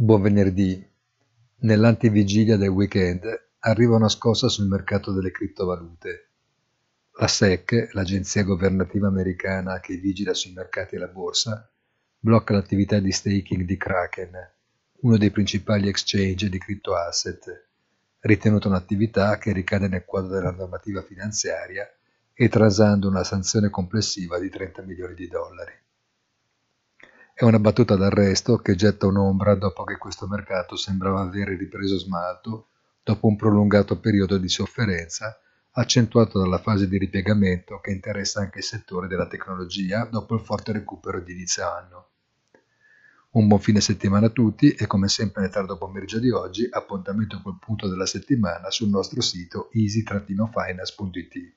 Buon venerdì. Nell'antivigilia del weekend arriva una scossa sul mercato delle criptovalute. La SEC, l'agenzia governativa americana che vigila sui mercati e la borsa, blocca l'attività di staking di Kraken, uno dei principali exchange di criptoasset, ritenuta un'attività che ricade nel quadro della normativa finanziaria e trasando una sanzione complessiva di 30 milioni di dollari. È una battuta d'arresto che getta un'ombra dopo che questo mercato sembrava avere ripreso smalto dopo un prolungato periodo di sofferenza accentuato dalla fase di ripiegamento che interessa anche il settore della tecnologia dopo il forte recupero di inizio anno. Un buon fine settimana a tutti e come sempre nel tardo pomeriggio di oggi appuntamento col punto della settimana sul nostro sito easy-finance.it.